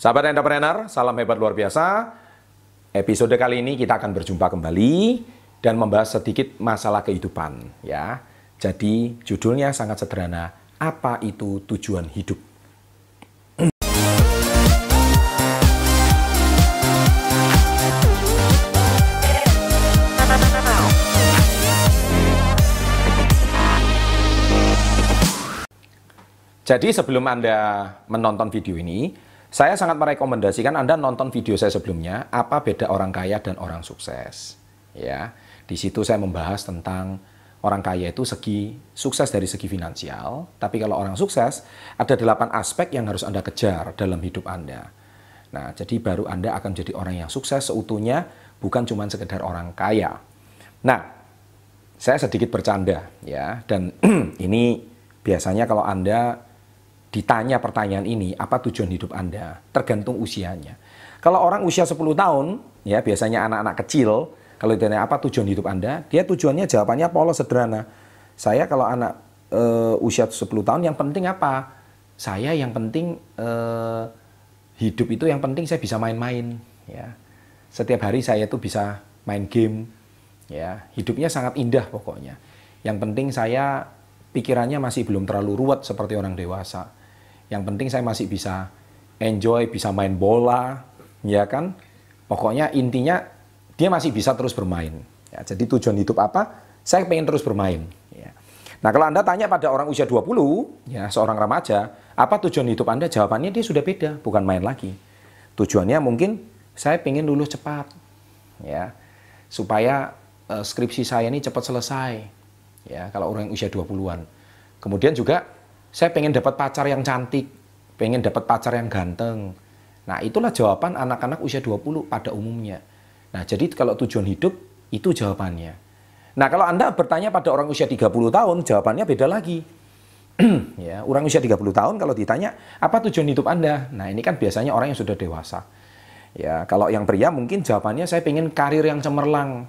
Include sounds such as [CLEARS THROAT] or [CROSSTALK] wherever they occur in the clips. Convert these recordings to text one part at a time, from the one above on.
Sahabat entrepreneur, salam hebat luar biasa. Episode kali ini kita akan berjumpa kembali dan membahas sedikit masalah kehidupan ya. Jadi judulnya sangat sederhana, apa itu tujuan hidup? Jadi sebelum Anda menonton video ini, saya sangat merekomendasikan Anda nonton video saya sebelumnya, apa beda orang kaya dan orang sukses. Ya, di situ saya membahas tentang orang kaya itu segi sukses dari segi finansial, tapi kalau orang sukses ada delapan aspek yang harus Anda kejar dalam hidup Anda. Nah, jadi baru Anda akan jadi orang yang sukses seutuhnya, bukan cuma sekedar orang kaya. Nah, saya sedikit bercanda ya, dan [CLEARS THROAT] ini biasanya kalau Anda ditanya pertanyaan ini, apa tujuan hidup Anda? Tergantung usianya. Kalau orang usia 10 tahun, ya biasanya anak-anak kecil, kalau ditanya apa tujuan hidup Anda, dia tujuannya jawabannya polos sederhana. Saya kalau anak e, usia 10 tahun yang penting apa? Saya yang penting e, hidup itu yang penting saya bisa main-main, ya. Setiap hari saya itu bisa main game, ya. Hidupnya sangat indah pokoknya. Yang penting saya pikirannya masih belum terlalu ruwet seperti orang dewasa yang penting saya masih bisa enjoy, bisa main bola, ya kan? Pokoknya intinya dia masih bisa terus bermain. Ya, jadi tujuan hidup apa? Saya pengen terus bermain. Ya. Nah kalau Anda tanya pada orang usia 20, ya seorang remaja, apa tujuan hidup Anda? Jawabannya dia sudah beda, bukan main lagi. Tujuannya mungkin saya pengen lulus cepat, ya supaya uh, skripsi saya ini cepat selesai. Ya kalau orang usia 20-an. Kemudian juga saya pengen dapat pacar yang cantik, pengen dapat pacar yang ganteng. Nah, itulah jawaban anak-anak usia 20 pada umumnya. Nah, jadi kalau tujuan hidup, itu jawabannya. Nah, kalau Anda bertanya pada orang usia 30 tahun, jawabannya beda lagi. [CLEARS THROAT] ya, orang usia 30 tahun kalau ditanya, apa tujuan hidup Anda? Nah, ini kan biasanya orang yang sudah dewasa. Ya, kalau yang pria mungkin jawabannya saya pengen karir yang cemerlang.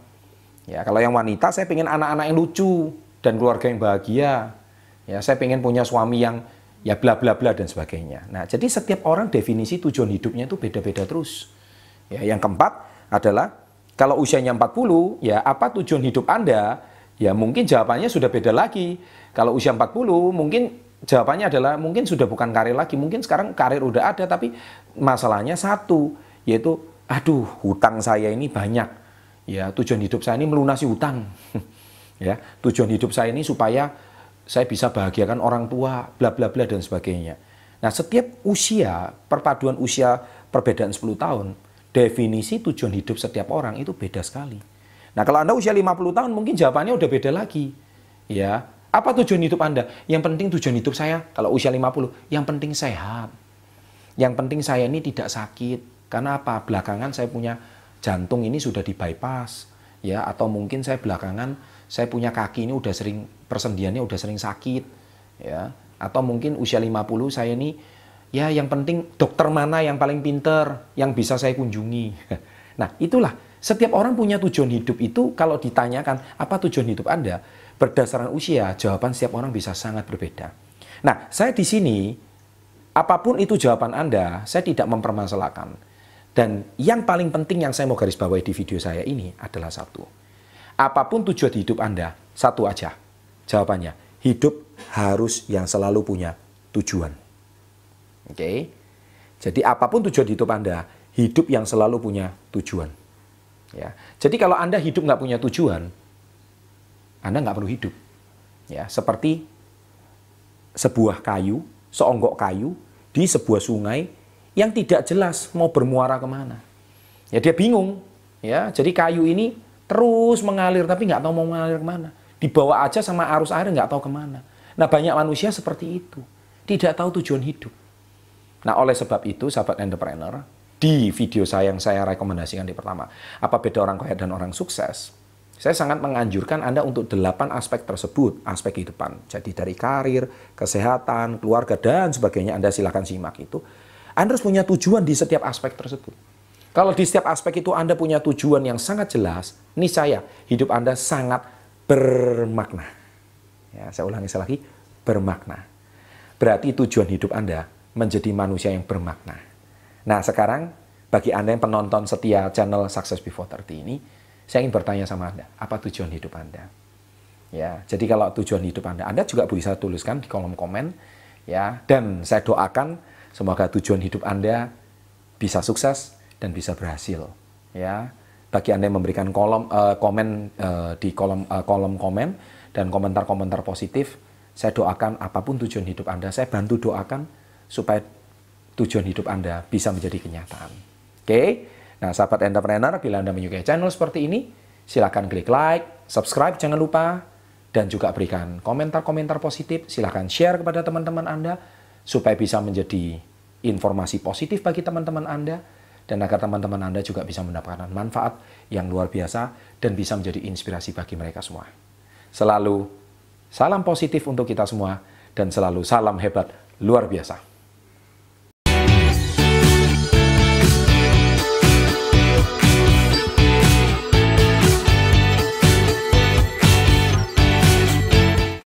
Ya, kalau yang wanita saya pengen anak-anak yang lucu dan keluarga yang bahagia. Ya, saya pengen punya suami yang ya bla bla bla dan sebagainya. Nah, jadi setiap orang definisi tujuan hidupnya itu beda-beda terus. Ya, yang keempat adalah kalau usianya 40, ya apa tujuan hidup Anda? Ya mungkin jawabannya sudah beda lagi. Kalau usia 40, mungkin jawabannya adalah mungkin sudah bukan karir lagi. Mungkin sekarang karir udah ada, tapi masalahnya satu, yaitu aduh hutang saya ini banyak. Ya tujuan hidup saya ini melunasi hutang. [LAUGHS] ya tujuan hidup saya ini supaya saya bisa bahagiakan orang tua, bla bla bla dan sebagainya. Nah, setiap usia, perpaduan usia perbedaan 10 tahun, definisi tujuan hidup setiap orang itu beda sekali. Nah, kalau Anda usia 50 tahun mungkin jawabannya udah beda lagi. Ya, apa tujuan hidup Anda? Yang penting tujuan hidup saya kalau usia 50, yang penting sehat. Yang penting saya ini tidak sakit. Karena apa? Belakangan saya punya jantung ini sudah di bypass ya atau mungkin saya belakangan saya punya kaki ini udah sering persendiannya udah sering sakit ya. Atau mungkin usia 50 saya ini ya yang penting dokter mana yang paling pinter yang bisa saya kunjungi. [LAUGHS] Nah itulah. Setiap orang punya tujuan hidup itu kalau ditanyakan apa tujuan hidup Anda? Berdasarkan usia jawaban setiap orang bisa sangat berbeda. Nah saya di sini apa pun itu jawaban Anda saya tidak mempermasalahkan. Dan yang paling penting yang saya mau garis bawahi di video saya ini adalah satu. Apa pun tujuan hidup Anda, satu aja. Jawabannya, hidup harus yang selalu punya tujuan. Oke. Okay? Jadi apa pun tujuan hidup Anda, hidup yang selalu punya tujuan. Ya. Jadi kalau Anda hidup nggak punya tujuan, Anda nggak perlu hidup. Ya, seperti sebuah kayu, seonggok kayu di sebuah sungai yang tidak jelas mau bermuara ke mana. Ya dia bingung. Ya, jadi kayu ini terus mengalir tapi nggak tahu mau mengalir ke mana. Dibawa aja sama arus air nggak tahu ke mana. Nah banyak manusia seperti itu. Tidak tahu tujuan hidup. Nah oleh sebab itu sahabat entrepreneur, di video saya yang saya rekomendasikan di pertama, apa beda orang kaya dan orang sukses? Saya sangat menganjurkan Anda untuk delapan aspek tersebut, aspek kehidupan. Jadi dari karir, kesehatan, keluarga, dan sebagainya Anda silahkan simak itu. Anda harus punya tujuan di setiap aspek tersebut. Kalau di setiap aspek itu Anda punya tujuan yang sangat jelas, niscaya hidup Anda sangat bermakna. Ya, saya ulangi sekali lagi, bermakna. Berarti tujuan hidup Anda menjadi manusia yang bermakna. Nah, sekarang bagi Anda yang penonton setia channel Success Before 30 ini, saya ingin bertanya sama Anda, apa tujuan hidup Anda? Ya, jadi kalau tujuan hidup Anda, Anda juga bisa tuliskan di kolom komen ya. Dan saya doakan semoga tujuan hidup Anda bisa sukses dan bisa berhasil ya. Bagi Anda yang memberikan kolom uh, komen uh, di kolom uh, kolom komen dan komentar-komentar positif, saya doakan apa pun tujuan hidup Anda, saya bantu doakan supaya tujuan hidup Anda bisa menjadi kenyataan. Oke? Nah, sahabat entrepreneur, bila Anda menyukai channel seperti ini, silakan klik like, subscribe jangan lupa, dan juga berikan komentar-komentar positif. Silahkan share kepada teman-teman Anda supaya bisa menjadi informasi positif bagi teman-teman Anda dan agar teman-teman Anda juga bisa mendapatkan manfaat yang luar biasa dan bisa menjadi inspirasi bagi mereka semua. Selalu salam positif untuk kita semua dan selalu salam hebat luar biasa.